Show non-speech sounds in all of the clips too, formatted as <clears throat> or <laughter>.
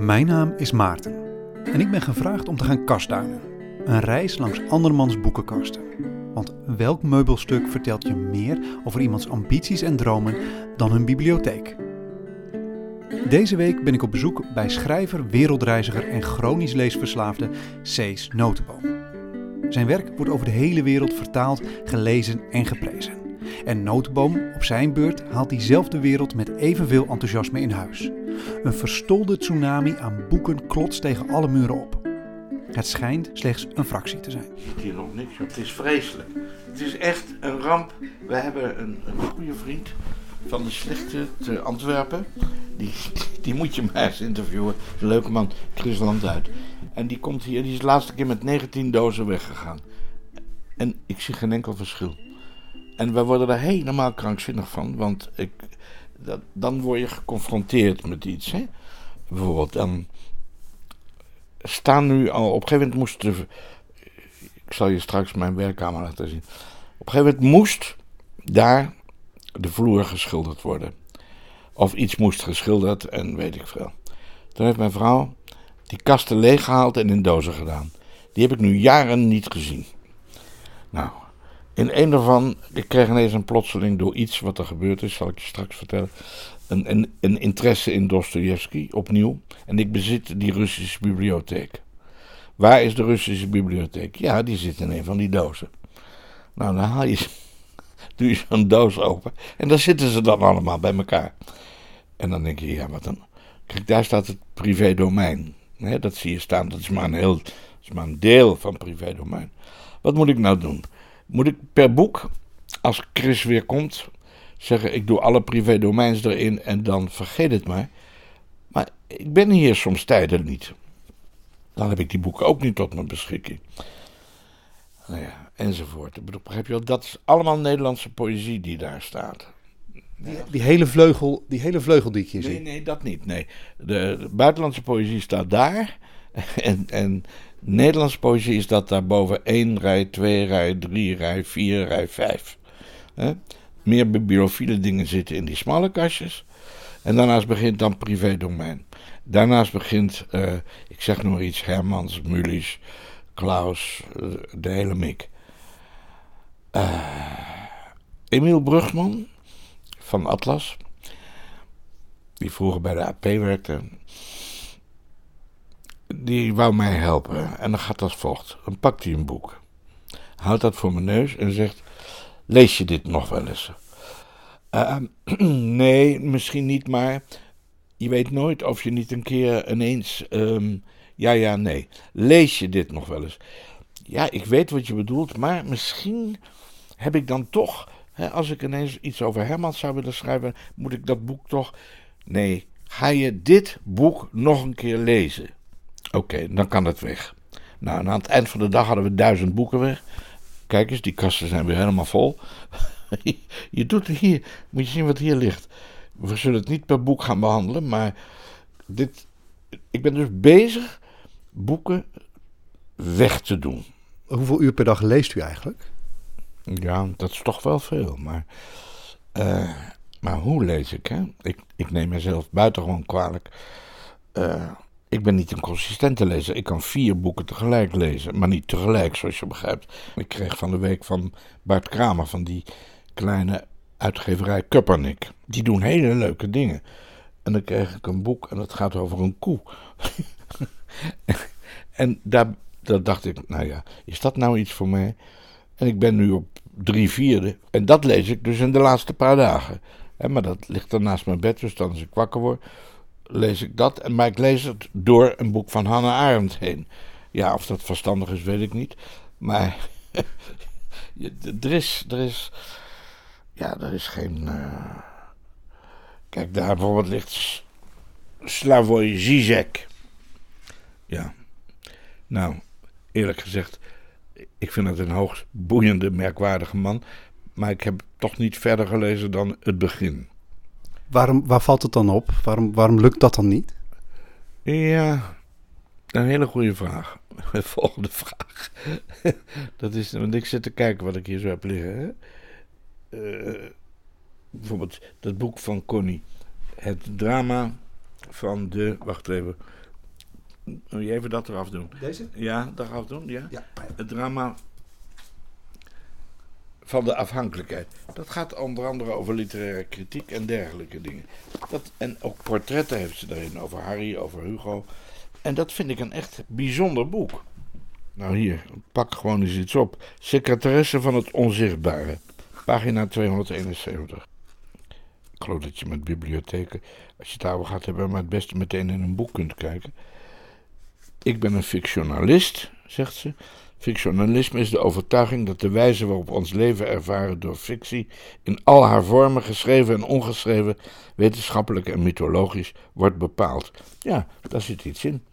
Mijn naam is Maarten en ik ben gevraagd om te gaan kastduinen. Een reis langs andermans boekenkasten. Want welk meubelstuk vertelt je meer over iemands ambities en dromen dan hun bibliotheek? Deze week ben ik op bezoek bij schrijver, wereldreiziger en chronisch leesverslaafde Cees Notenboom. Zijn werk wordt over de hele wereld vertaald, gelezen en geprezen. En Notenboom op zijn beurt haalt diezelfde wereld met evenveel enthousiasme in huis. Een verstolde tsunami aan boeken klotst tegen alle muren op. Het schijnt slechts een fractie te zijn. Je ziet hier nog niks, het is vreselijk. Het is echt een ramp. We hebben een, een goede vriend van de slechte te Antwerpen. Die, die moet je maar eens interviewen. Leuke man, Chris Landuit. En die komt hier, die is de laatste keer met 19 dozen weggegaan. En ik zie geen enkel verschil. En wij worden daar helemaal krankzinnig van, want ik, dat, dan word je geconfronteerd met iets. Hè? Bijvoorbeeld, dan staan nu al, op een gegeven moment moest de, ik zal je straks mijn werkkamer laten zien. Op een gegeven moment moest daar de vloer geschilderd worden. Of iets moest geschilderd en weet ik veel. Toen heeft mijn vrouw die kasten leeggehaald en in dozen gedaan. Die heb ik nu jaren niet gezien. Nou, in een daarvan, ik kreeg ineens een plotseling door iets wat er gebeurd is, zal ik je straks vertellen. Een, een, een interesse in Dostoevsky, opnieuw. En ik bezit die Russische bibliotheek. Waar is de Russische bibliotheek? Ja, die zit in een van die dozen. Nou, dan haal je, <laughs> doe je zo'n doos open. En daar zitten ze dan allemaal bij elkaar. En dan denk je, ja, wat dan? Kijk, daar staat het privédomein. Nee, dat zie je staan, dat is maar een heel, dat is maar een deel van privédomein. Wat moet ik nou doen? Moet ik per boek, als Chris weer komt, zeggen: ik doe alle privédomeins erin en dan vergeet het maar. Maar ik ben hier soms tijden niet. Dan heb ik die boeken ook niet tot mijn beschikking. Nou ja, enzovoort. Ik bedoel, begrijp je wel? Dat is allemaal Nederlandse poëzie die daar staat. Die, die, hele, vleugel, die hele vleugel die ik hier nee, zie. Nee, dat niet. Nee. De, de buitenlandse poëzie staat daar. <laughs> En, en Nederlandse poëzie is dat daarboven één rij, twee rij, drie rij, vier rij, vijf. Meer bibliophile dingen zitten in die smalle kastjes. En daarnaast begint dan privédomein. Daarnaast begint, uh, ik zeg nog iets, Hermans, Mulisch, Klaus, uh, de hele mik. Uh, Emiel Brugman van Atlas, die vroeger bij de AP werkte, die wou mij helpen. En dan gaat als volgt. Dan pakt hij een boek, houdt dat voor mijn neus en zegt, lees je dit nog wel eens? Uh, <clears throat> nee, misschien niet, maar je weet nooit of je niet een keer ineens. Um, ja, ja, nee. Lees je dit nog wel eens? Ja, ik weet wat je bedoelt, maar misschien heb ik dan toch. Hè, als ik ineens iets over Herman zou willen schrijven, moet ik dat boek toch. Nee, ga je dit boek nog een keer lezen? Oké, okay, dan kan het weg. Nou, en aan het eind van de dag hadden we duizend boeken weg. Kijk eens, die kasten zijn weer helemaal vol. <laughs> je doet het hier, moet je zien wat hier ligt. We zullen het niet per boek gaan behandelen, maar dit, ik ben dus bezig boeken weg te doen. Hoeveel uur per dag leest u eigenlijk? Ja, dat is toch wel veel, maar, uh, maar hoe lees ik? Hè? Ik, ik neem mezelf buitengewoon kwalijk. Uh, ik ben niet een consistente lezer. Ik kan vier boeken tegelijk lezen, maar niet tegelijk, zoals je begrijpt. Ik kreeg van de week van Bart Kramer, van die kleine uitgeverij Kuppernik. Die doen hele leuke dingen. En dan kreeg ik een boek en dat gaat over een koe. <laughs> en daar, daar dacht ik, nou ja, is dat nou iets voor mij? En ik ben nu op drie vierde. En dat lees ik dus in de laatste paar dagen. maar dat ligt dan naast mijn bed, dus dan als ik wakker word, lees ik dat. Maar ik lees het door een boek van Hannah Arendt heen. Ja, of dat verstandig is, weet ik niet. Maar <laughs> er is, er is, ja, er is geen. Uh... Kijk, daar bijvoorbeeld ligt Slavoj Zizek. Ja. Nou, eerlijk gezegd, ik vind het een hoogst boeiende, merkwaardige man. Maar ik heb toch niet verder gelezen dan het begin. Waarom, waar valt het dan op? Waarom, waarom lukt dat dan niet? Ja, een hele goede vraag. <laughs> Volgende vraag. <laughs> dat is, want ik zit te kijken wat ik hier zo heb liggen. Hè? Uh, bijvoorbeeld dat boek van Connie. Het drama van de, wacht even, Wil je even dat eraf doen? Deze? Ja, eraf doen, ja. Ja. Het drama van de afhankelijkheid. Dat gaat onder andere over literaire kritiek en dergelijke dingen. Dat, en ook portretten heeft ze erin, over Harry, over Hugo. En dat vind ik een echt bijzonder boek. Nou hier, pak gewoon eens iets op. Secretaresse van het Onzichtbare. Pagina 271. Ik geloof dat je met bibliotheken, als je het daarover gaat hebben, maar het beste meteen in een boek kunt kijken. Ik ben een fictionalist, zegt ze. Fictionalisme is de overtuiging dat de wijze waarop ons leven ervaren door fictie in al haar vormen, geschreven en ongeschreven, wetenschappelijk en mythologisch, wordt bepaald. Ja, daar zit iets in.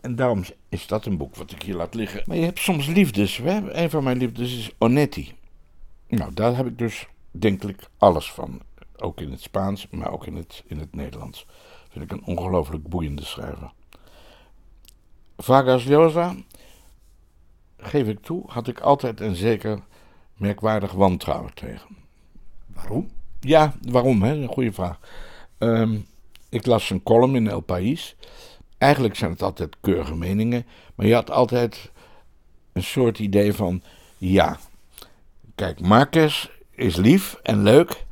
En daarom is dat een boek wat ik hier laat liggen. Maar je hebt soms liefdes. Hè? Een van mijn liefdes is Onetti. Nou, daar heb ik dus, denk ik, alles van. Ook in het Spaans, maar ook in het, in het Nederlands. Vind ik een ongelooflijk boeiende schrijver. Vargas Llosa, geef ik toe, had ik altijd een zeker merkwaardig wantrouwen tegen. Waarom? Ja, waarom? Hè? Een goede vraag. Ehm, ik las een column in El País. Eigenlijk zijn het altijd keurige meningen, maar je had altijd een soort idee van: ja, kijk, Marquez is lief en leuk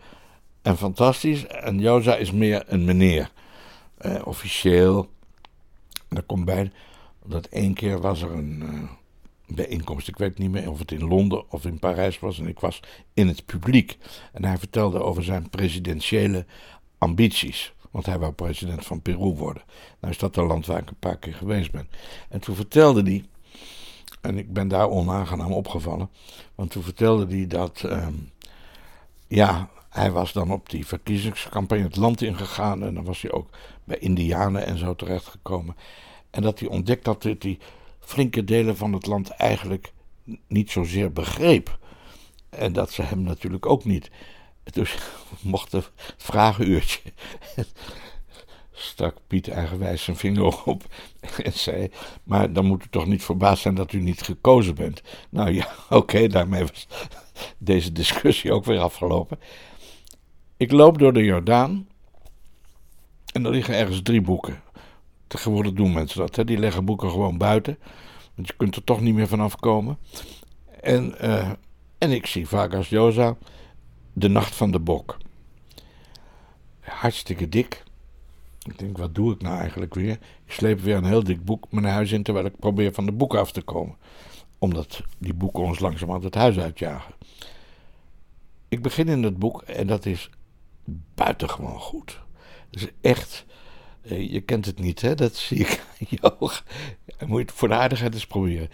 en fantastisch, en Joza is meer een meneer. Eh, officieel. En daar komt bij dat één keer was er een uh, bijeenkomst. Ik weet niet meer of het in Londen of in Parijs was. En ik was in het publiek. En hij vertelde over zijn presidentiële ambities. Want hij wou president van Peru worden. Nou is dat een land waar ik een paar keer geweest ben. En toen vertelde hij. En ik ben daar onaangenaam opgevallen. Want toen vertelde hij dat. Uh, ja, hij was dan op die verkiezingscampagne het land ingegaan. En dan was hij ook bij Indianen en zo terechtgekomen. En dat hij ontdekt dat hij flinke delen van het land eigenlijk niet zozeer begreep. En dat ze hem natuurlijk ook niet. Dus <laughs> mocht een vragenuurtje. Stak Piet eigenwijs zijn vinger op en zei: Maar dan moet u toch niet verbaasd zijn dat u niet gekozen bent. Nou ja, <laughs> oké, daarmee was deze discussie ook weer afgelopen. Ik loop door de Jordaan en er liggen ergens drie boeken. Tegenwoordig doen mensen dat, hè? die leggen boeken gewoon buiten, want je kunt er toch niet meer vanaf komen. En, uh, en ik zie Vargas Llosa, De Nacht van de Bok. Hartstikke dik. Ik denk, wat doe ik nou eigenlijk weer? Ik sleep weer een heel dik boek mijn huis in, terwijl ik probeer van de boeken af te komen. Omdat die boeken ons langzamerhand het huis uitjagen. Ik begin in het boek en dat is buitengewoon goed. Dat is echt. Je kent het niet, hè? Dat zie ik aan <laughs> je ogen. Moet je het voor de aardigheid eens proberen.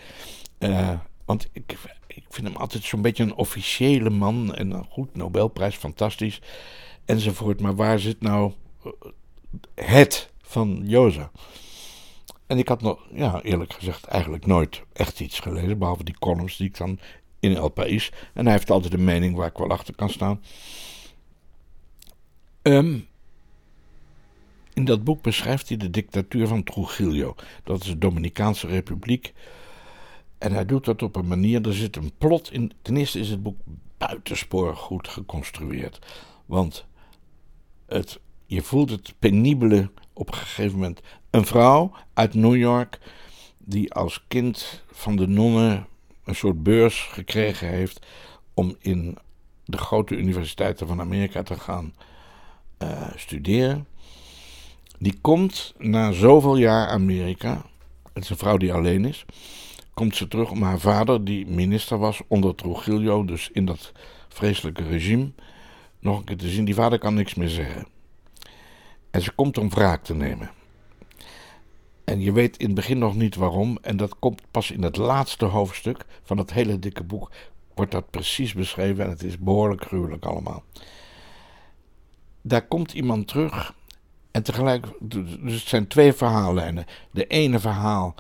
Uh, want ik, ik vind hem altijd zo'n beetje een officiële man. En een goed, Nobelprijs, fantastisch. Enzovoort. Maar waar zit nou het van Joza? En ik had nog, ja, eerlijk gezegd, eigenlijk nooit echt iets gelezen. Behalve die columns die ik dan in El País. En hij heeft altijd een mening waar ik wel achter kan staan. Um, in dat boek beschrijft hij de dictatuur van Trujillo. Dat is de Dominicaanse Republiek. En hij doet dat op een manier, er zit een plot in. Ten eerste is het boek buitensporig goed geconstrueerd. Want het, je voelt het penibele op een gegeven moment. Een vrouw uit New York, die als kind van de nonnen een soort beurs gekregen heeft om in de grote universiteiten van Amerika te gaan uh, studeren. Die komt na zoveel jaar Amerika, het is een vrouw die alleen is, komt ze terug om haar vader, die minister was onder Trujillo, dus in dat vreselijke regime, nog een keer te zien. Die vader kan niks meer zeggen. En ze komt om wraak te nemen. En je weet in het begin nog niet waarom, en dat komt pas in het laatste hoofdstuk van het hele dikke boek, wordt dat precies beschreven en het is behoorlijk gruwelijk allemaal. Daar komt iemand terug en tegelijk, dus het zijn twee verhaallijnen. De ene verhaal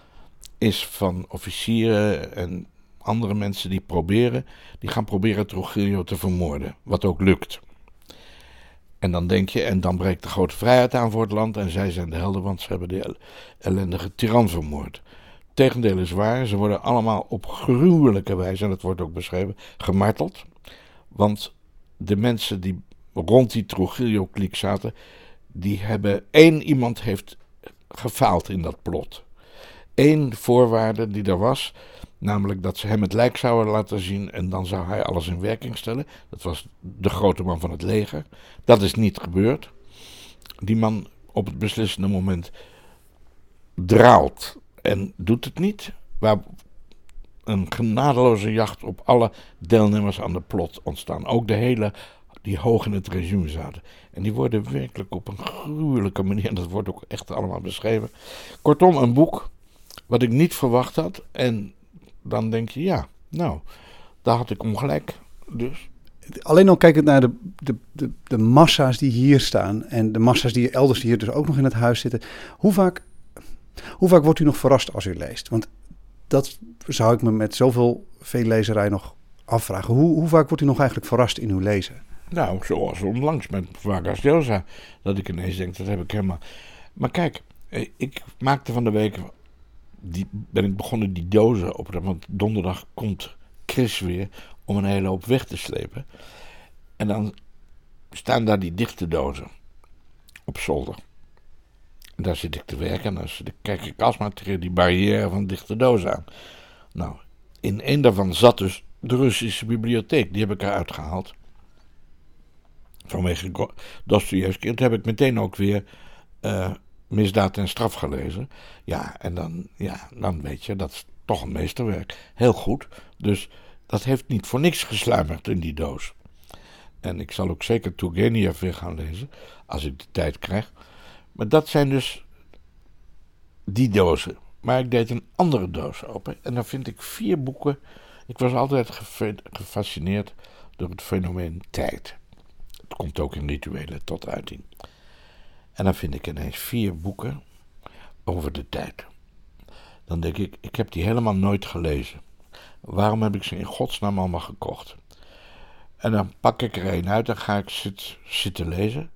is van officieren en andere mensen die proberen, die gaan proberen Trujillo te vermoorden, wat ook lukt. En dan denk je, en dan breekt de grote vrijheid aan voor het land en zij zijn de helden, want ze hebben de ellendige tiran vermoord. Tegendeel is waar, ze worden allemaal op gruwelijke wijze, en dat wordt ook beschreven, gemarteld. Want de mensen die rond die Trujillo-kliek zaten, die hebben één iemand heeft gefaald in dat plot. één voorwaarde die er was. Namelijk dat ze hem het lijk zouden laten zien en dan zou hij alles in werking stellen. Dat was de grote man van het leger. Dat is niet gebeurd. Die man op het beslissende moment draalt en doet het niet. Waar een genadeloze jacht op alle deelnemers aan de plot ontstaan. Ook de hele die hoog in het regime zaten. En die worden werkelijk op een gruwelijke manier, en dat wordt ook echt allemaal beschreven. Kortom, een boek wat ik niet verwacht had. En dan denk je, ja, nou, daar had ik om gelijk. Dus. Alleen al kijkend naar de, de, de, de massa's die hier staan en de massa's die elders hier dus ook nog in het huis zitten. Hoe vaak, hoe vaak wordt u nog verrast als u leest? Want dat zou ik me met zoveel veel lezerij nog afvragen. Hoe, hoe vaak wordt u nog eigenlijk verrast in uw lezen? Nou, zoals onlangs met Vargas Llosa. Dat ik ineens denk, dat heb ik helemaal... Maar kijk, eh, ik maakte van de week... Die, ben ik begonnen die dozen op... Want donderdag komt Chris weer om een hele hoop weg te slepen. En dan staan daar die dichte dozen op zolder. En daar zit ik te werken en dan kijk ik alsmaar tegen die barrière van dichte dozen aan. Nou, in een daarvan zat dus de Russische bibliotheek. Die heb ik eruit gehaald. Vanwege Dostoevsky. Toen heb ik meteen ook weer uh, Misdaad en Straf gelezen. Ja, en dan, ja, dan weet je, dat is toch een meesterwerk. Heel goed. Dus dat heeft niet voor niks gesluimerd in die doos. En ik zal ook zeker Turgenev weer gaan lezen, als ik de tijd krijg. Maar dat zijn dus die dozen. Maar ik deed een andere doos open en dan vind ik vier boeken. Ik was altijd gefascineerd door het fenomeen tijd. Komt ook in rituelen tot uiting. En dan vind ik ineens vier boeken over de tijd. Dan denk ik, ik heb die helemaal nooit gelezen. Waarom heb ik ze in godsnaam allemaal gekocht? En dan pak ik er een uit en ga ik zit, zitten lezen.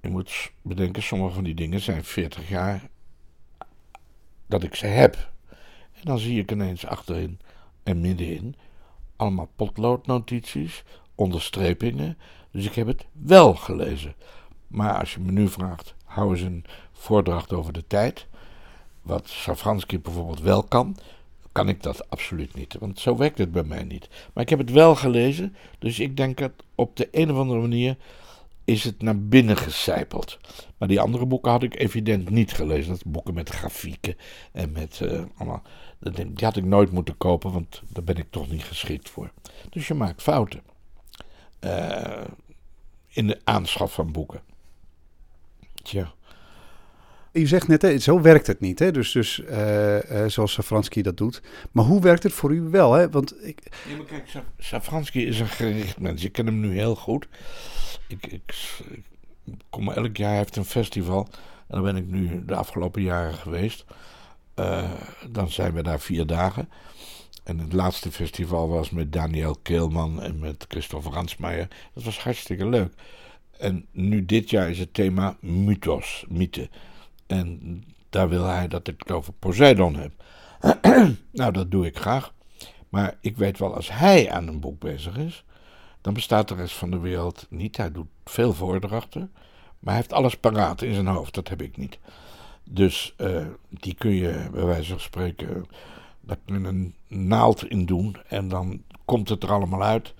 Je moet bedenken, sommige van die dingen zijn 40 jaar dat ik ze heb. En dan zie ik ineens achterin en middenin allemaal potloodnotities, onderstrepingen. Dus ik heb het wel gelezen. Maar als je me nu vraagt, hou eens een voordracht over de tijd. Wat Safransky bijvoorbeeld wel kan, kan ik dat absoluut niet. Want zo werkt het bij mij niet. Maar ik heb het wel gelezen, dus ik denk dat op de een of andere manier is het naar binnen gecijpeld. Maar die andere boeken had ik evident niet gelezen. Dat boeken met grafieken en met uh, allemaal. Die had ik nooit moeten kopen, want daar ben ik toch niet geschikt voor. Dus je maakt fouten. Uh, in de aanschaf van boeken. Tja. Je zegt net, hè, zo werkt het niet. Hè? Dus, dus uh, uh, zoals Safransky dat doet. Maar hoe werkt het voor u wel? Hè? Want ik... Ja, maar kijk, Safransky is een gericht mens. Je ken hem nu heel goed. Ik, ik, ik kom elk jaar, hij heeft een festival. En dan ben ik nu de afgelopen jaren geweest. Uh, dan zijn we daar vier dagen. En het laatste festival was met Daniel Keelman en met Christophe Ransmeijer. Dat was hartstikke leuk. En nu dit jaar is het thema mythos, mythe. En daar wil hij dat ik het over Poseidon heb. <clears throat> nou, dat doe ik graag. Maar ik weet wel, als hij aan een boek bezig is, dan bestaat de rest van de wereld niet. Hij doet veel voordrachten, maar hij heeft alles paraat in zijn hoofd. Dat heb ik niet. Dus uh, die kun je, bij wijze van spreken, daar kun je een naald in doen en dan komt het er allemaal uit.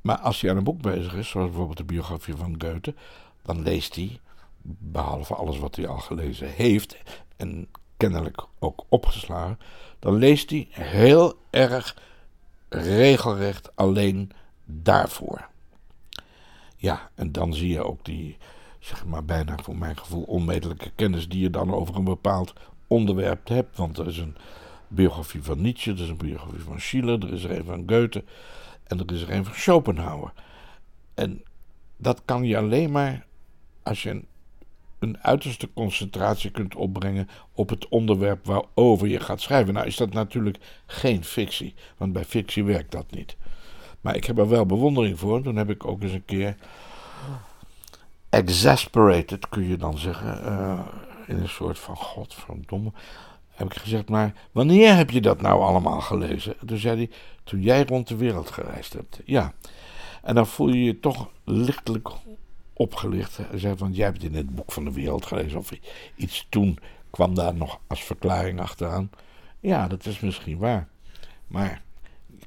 Maar als hij aan een boek bezig is, zoals bijvoorbeeld de biografie van Goethe, dan leest hij, behalve alles wat hij al gelezen heeft en kennelijk ook opgeslagen, dan leest hij heel erg regelrecht alleen daarvoor. Ja, en dan zie je ook die, zeg maar bijna voor mijn gevoel, onmetelijke kennis die je dan over een bepaald onderwerp hebt. Want er is een biografie van Nietzsche, er is een biografie van Schiller, er is er een van Goethe en er is er een van Schopenhauer. En dat kan je alleen maar als je een, een uiterste concentratie kunt opbrengen op het onderwerp waarover je gaat schrijven. Nou is dat natuurlijk geen fictie, want bij fictie werkt dat niet. Maar ik heb er wel bewondering voor. Toen heb ik ook eens een keer exasperated, kun je dan zeggen, uh, in een soort van godverdomme heb ik gezegd, maar wanneer heb je dat nou allemaal gelezen? Toen zei hij, toen jij rond de wereld gereisd hebt. Ja. En dan voel je je toch lichtelijk opgelicht. Hij zei van, jij hebt in het boek van de wereld gelezen of iets toen kwam daar nog als verklaring achteraan. Ja, dat is misschien waar. Maar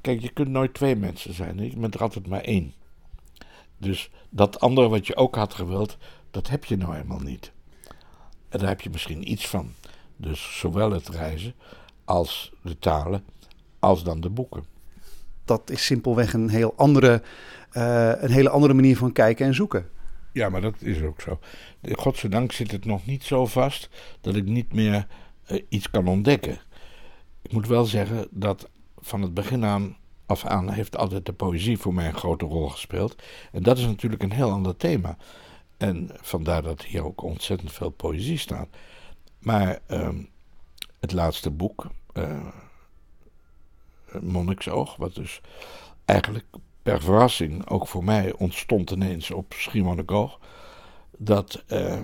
kijk, je kunt nooit twee mensen zijn. Je bent er altijd maar één. Dus dat andere wat je ook had gewild, dat heb je nou helemaal niet. En daar heb je misschien iets van. Dus zowel het reizen als de talen, als dan de boeken. Dat is simpelweg een, heel andere, uh, een hele andere manier van kijken en zoeken. Ja, maar dat is ook zo. Godzijdank zit het nog niet zo vast dat ik niet meer uh, iets kan ontdekken. Ik moet wel zeggen dat van het begin aan af aan heeft altijd de poëzie voor mij een grote rol gespeeld. En dat is natuurlijk een heel ander thema. En vandaar dat hier ook ontzettend veel poëzie staat. Maar uh, het laatste boek, uh, Monniksoog, wat dus eigenlijk per verrassing ook voor mij ontstond ineens op Schiermonnikoog. Dat, uh,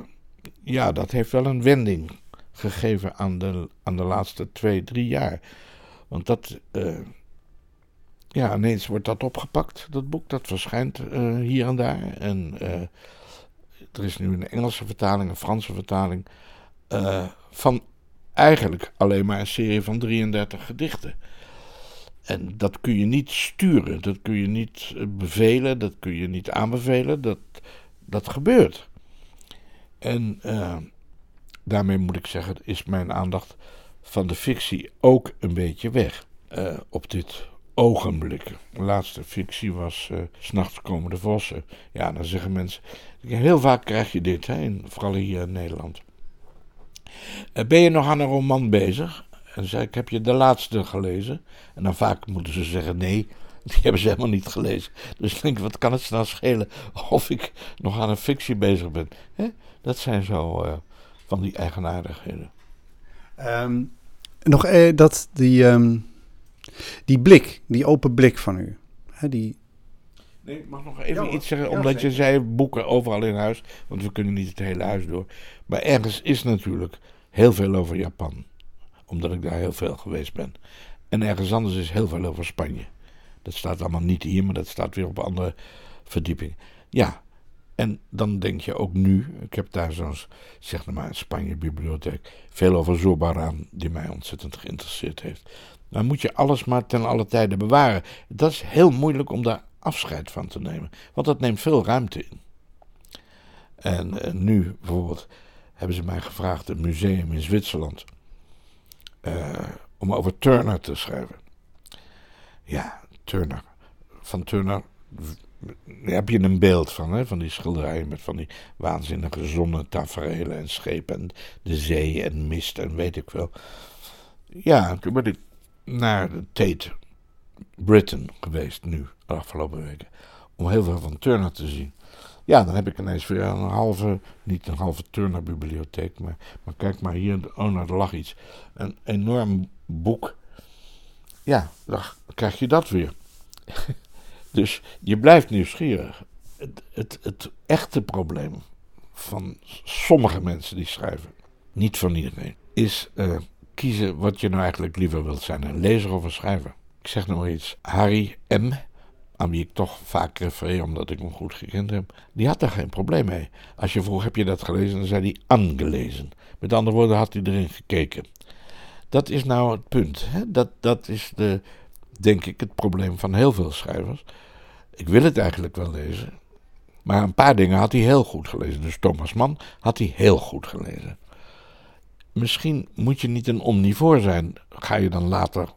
ja, dat heeft wel een wending gegeven aan de, aan de laatste twee, drie jaar. Want dat, uh, ja, ineens wordt dat opgepakt, dat boek. Dat verschijnt hier en daar. En er is nu een Engelse vertaling, een Franse vertaling. Van eigenlijk alleen maar een serie van 33 gedichten. En dat kun je niet sturen, dat kun je niet eh, bevelen, dat kun je niet aanbevelen, dat, dat gebeurt. En uh, daarmee moet ik zeggen, is mijn aandacht van de fictie ook een beetje weg op dit ogenblik. De laatste fictie was uh, S'nachts komen de vossen. Ja, dan zeggen mensen, heel vaak krijg je dit, hè, vooral hier in Nederland. Ben je nog aan een roman bezig? En zei ik, heb je de laatste gelezen? En dan vaak moeten ze zeggen, nee, <laughs> die hebben ze helemaal niet gelezen. Dus ik denk, wat kan het nou schelen of ik nog aan een fictie bezig ben? Dat zijn zo uh, van die eigenaardigheden. Um, nog eh, dat, die, um, die blik, die open blik van u. Hè, die... Nee, ik mag nog even iets zeggen, omdat je zei boeken overal in huis, want we kunnen niet het hele huis door. Maar ergens is natuurlijk heel veel over Japan omdat ik daar heel veel geweest ben. En ergens anders is heel veel over Spanje. Dat staat allemaal niet hier, maar dat staat weer op andere verdieping. Ja, en dan denk je ook nu, ik heb daar zo'n, zeg maar, een Spanje-bibliotheek, veel over Zorbaran, die mij ontzettend geïnteresseerd heeft. Dan moet je alles maar ten alle tijde bewaren. Dat is heel moeilijk om daar afscheid van te nemen, want dat neemt veel ruimte in. En nu bijvoorbeeld hebben ze mij gevraagd, een museum in Zwitserland, uh, om over Turner te schrijven. Ja, Turner. Van Turner heb je een beeld van, hè, van die schilderijen met van die waanzinnige zonnetaferelen en schepen en de zee en mist en weet ik veel. Ja, toen ben ik naar de Tate Britain geweest nu, de afgelopen weken, om heel veel van Turner te zien. Ja, dan heb ik ineens weer een halve, niet een halve Turner-bibliotheek, maar, maar kijk maar hier, oh nou, er lag iets. Een enorm boek. Ja, dan krijg je dat weer. <laughs> dus je blijft nieuwsgierig. Het, het, het echte probleem van sommige mensen die schrijven, niet van iedereen, is uh, kiezen wat je nou eigenlijk liever wilt zijn: een lezer of een schrijver. Ik zeg nog iets. Harry M aan wie ik toch vaak refereer omdat ik hem goed gekend heb, die had daar geen probleem mee. Als je vroeg, heb je dat gelezen? Dan zei hij, angelezen. Met andere woorden, had hij erin gekeken. Dat is nou het punt. Hè? Dat, dat is, de, denk ik, het probleem van heel veel schrijvers. Ik wil het eigenlijk wel lezen. Maar een paar dingen had hij heel goed gelezen. Dus Thomas Mann had hij heel goed gelezen. Misschien moet je niet een omnivoor zijn. Ga je dan later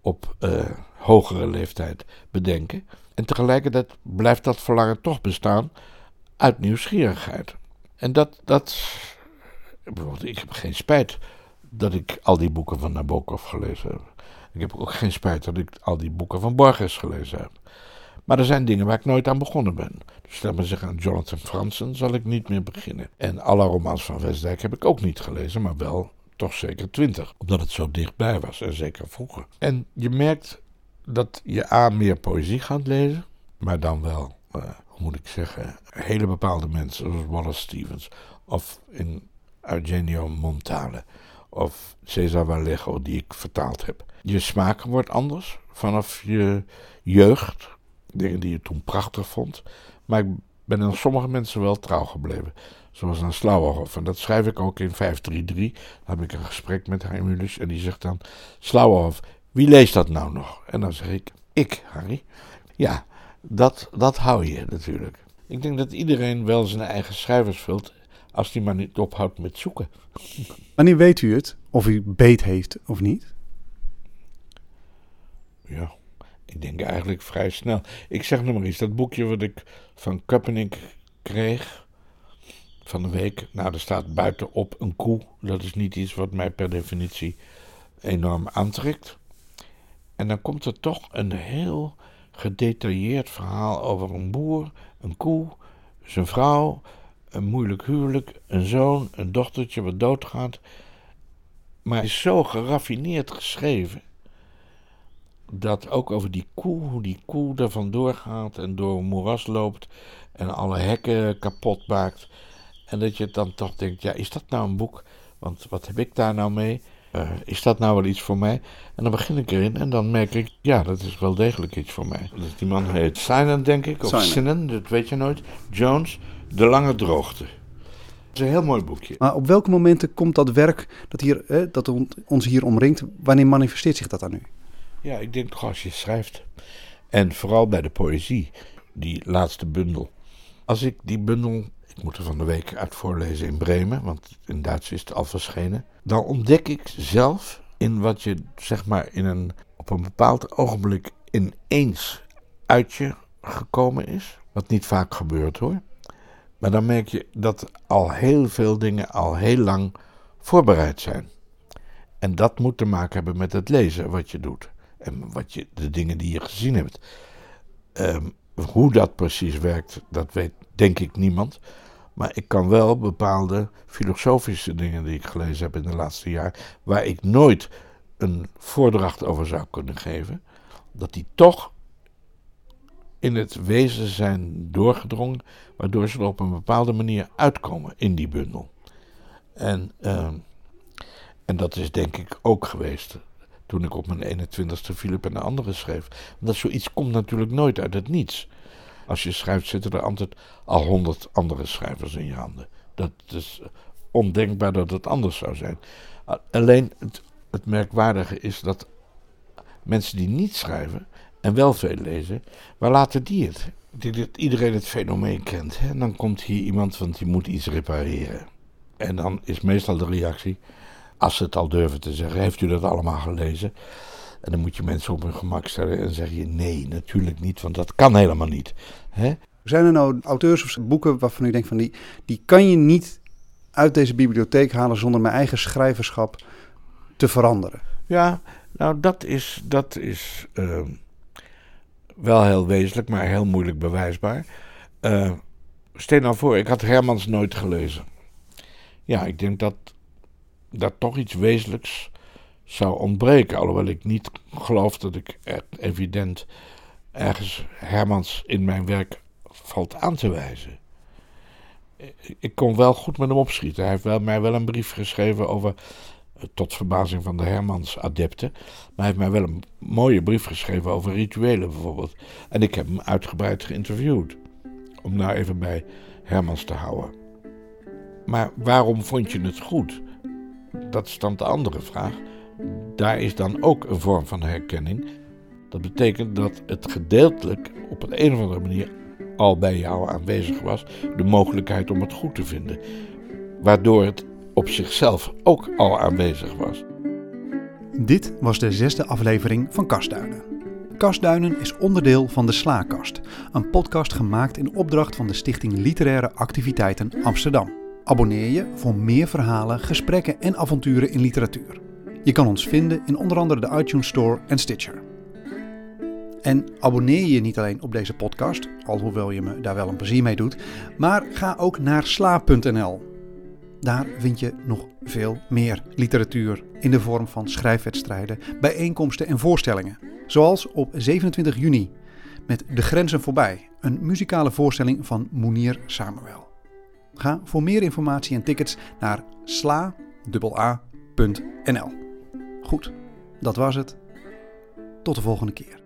op uh, hogere leeftijd bedenken. En tegelijkertijd blijft dat verlangen toch bestaan uit nieuwsgierigheid. En dat, dat ik heb geen spijt dat ik al die boeken van Nabokov gelezen heb. Ik heb ook geen spijt dat ik al die boeken van Borges gelezen heb. Maar er zijn dingen waar ik nooit aan begonnen ben. Dus laat maar zeggen, aan Jonathan Franzen zal ik niet meer beginnen. En alle romans van Westdijk heb ik ook niet gelezen, maar wel toch zeker twintig. Omdat het zo dichtbij was en zeker vroeger. En je merkt dat je A meer poëzie gaat lezen, maar dan wel, uh, hoe moet ik zeggen, hele bepaalde mensen zoals Wallace Stevens of in Eugenio Montale of Cesar Vallejo die ik vertaald heb. Je smaak wordt anders vanaf je jeugd, dingen die je toen prachtig vond. Maar ik ben aan sommige mensen wel trouw gebleven. Zoals aan Slauerhoff. En dat schrijf ik ook in 533. Dan heb ik een gesprek met Heimulus en die zegt dan... Slauerhoff, wie leest dat nou nog? En dan zeg ik, ik, Harry. Ja, dat, dat hou je natuurlijk. Ik denk dat iedereen wel zijn eigen schrijvers vult... als die maar niet ophoudt met zoeken. <laughs> Wanneer weet u het? Of u beet heeft of niet? Ja, ik denk eigenlijk vrij snel. Ik zeg nog maar eens, dat boekje wat ik van Köpenick kreeg van de week. Nou, er staat buitenop een koe. Dat is niet iets wat mij per definitie enorm aantrekt. En dan komt er toch een heel gedetailleerd verhaal over een boer, een koe, zijn vrouw, een moeilijk huwelijk, een zoon, een dochtertje wat doodgaat. Maar het is zo geraffineerd geschreven dat ook over die koe, hoe die koe er vandoor gaat en door een moeras loopt en alle hekken kapot maakt. En dat je dan toch denkt, ja, is dat nou een boek? Want wat heb ik daar nou mee? Uh, is dat nou wel iets voor mij? En dan begin ik erin en dan merk ik, ja, dat is wel degelijk iets voor mij. Dus die man heet Simon, denk ik, of Sinnen, dat weet je nooit. Jones, De Lange Droogte. Dat is een heel mooi boekje. Maar op welke momenten komt dat werk dat, hier, eh, dat ons hier omringt, wanneer manifesteert zich dat aan u? Ja, ik denk toch als je schrijft. En vooral bij de poëzie, die laatste bundel. Als ik die bundel, ik moet er van de week uit voorlezen in Bremen, want in Duits is het al verschenen. Dan ontdek ik zelf in wat je zeg maar in een, op een bepaald ogenblik ineens uit je gekomen is. Wat niet vaak gebeurt hoor. Maar dan merk je dat al heel veel dingen al heel lang voorbereid zijn. En dat moet te maken hebben met het lezen wat je doet. En wat je, de dingen die je gezien hebt. Ehm, hoe dat precies werkt, dat weet denk ik niemand. Maar ik kan wel bepaalde filosofische dingen die ik gelezen heb in de laatste jaar, waar ik nooit een voordracht over zou kunnen geven, dat die toch in het wezen zijn doorgedrongen, waardoor ze er op een bepaalde manier uitkomen in die bundel. En, uh, en dat is denk ik ook geweest toen ik op mijn 21ste Philip en de anderen schreef. Dat zoiets komt natuurlijk nooit uit het niets. Als je schrijft zitten er altijd al honderd andere schrijvers in je handen. Dat is ondenkbaar dat het anders zou zijn. Alleen het, het merkwaardige is dat mensen die niet schrijven en wel veel lezen, waar laten die het? Dat iedereen het fenomeen kent. Hè? Dan komt hier iemand, want die moet iets repareren. En dan is meestal de reactie: als ze het al durven te zeggen, heeft u dat allemaal gelezen? En dan moet je mensen op hun gemak stellen en zeg je nee, natuurlijk niet, want dat kan helemaal niet. Hè? Zijn er nou auteurs of boeken waarvan u denkt van die, die kan je niet uit deze bibliotheek halen zonder mijn eigen schrijverschap te veranderen? Ja, nou dat is, dat is uh, wel heel wezenlijk, maar heel moeilijk bewijsbaar. Uh, stel nou voor, ik had Hermans nooit gelezen. Ja, ik denk dat dat toch iets wezenlijks zou ontbreken. Alhoewel ik niet geloof dat ik evident ergens Hermans in mijn werk valt aan te wijzen. Ik kon wel goed met hem opschieten. Hij heeft wel, mij wel een brief geschreven over, eh, tot verbazing van de Hermans-adepten, maar hij heeft mij wel een mooie brief geschreven over rituelen bijvoorbeeld. En ik heb hem uitgebreid geïnterviewd, om nou even bij Hermans te houden. Maar waarom vond je het goed? Dat is dan de andere vraag. Daar is dan ook een vorm van herkenning. Dat betekent dat het gedeeltelijk op een, een of andere manier al bij jou aanwezig was, de mogelijkheid om het goed te vinden. Waardoor het op zichzelf ook al aanwezig was. Dit was de zesde aflevering van Kastduinen. Kastduinen is onderdeel van de Slaakast, een podcast gemaakt in opdracht van de Stichting Literaire Activiteiten Amsterdam. Abonneer je voor meer verhalen, gesprekken en avonturen in literatuur. Je kan ons vinden in onder andere de iTunes Store en Stitcher. En abonneer je niet alleen op deze podcast, alhoewel je me daar wel een plezier mee doet, maar ga ook naar sla.nl. Daar vind je nog veel meer literatuur in de vorm van schrijfwedstrijden, bijeenkomsten en voorstellingen. Zoals op 27 juni met De Grenzen Voorbij, een muzikale voorstelling van Moenier Samuel. Ga voor meer informatie en tickets naar sla.nl. Goed, dat was het. Tot de volgende keer.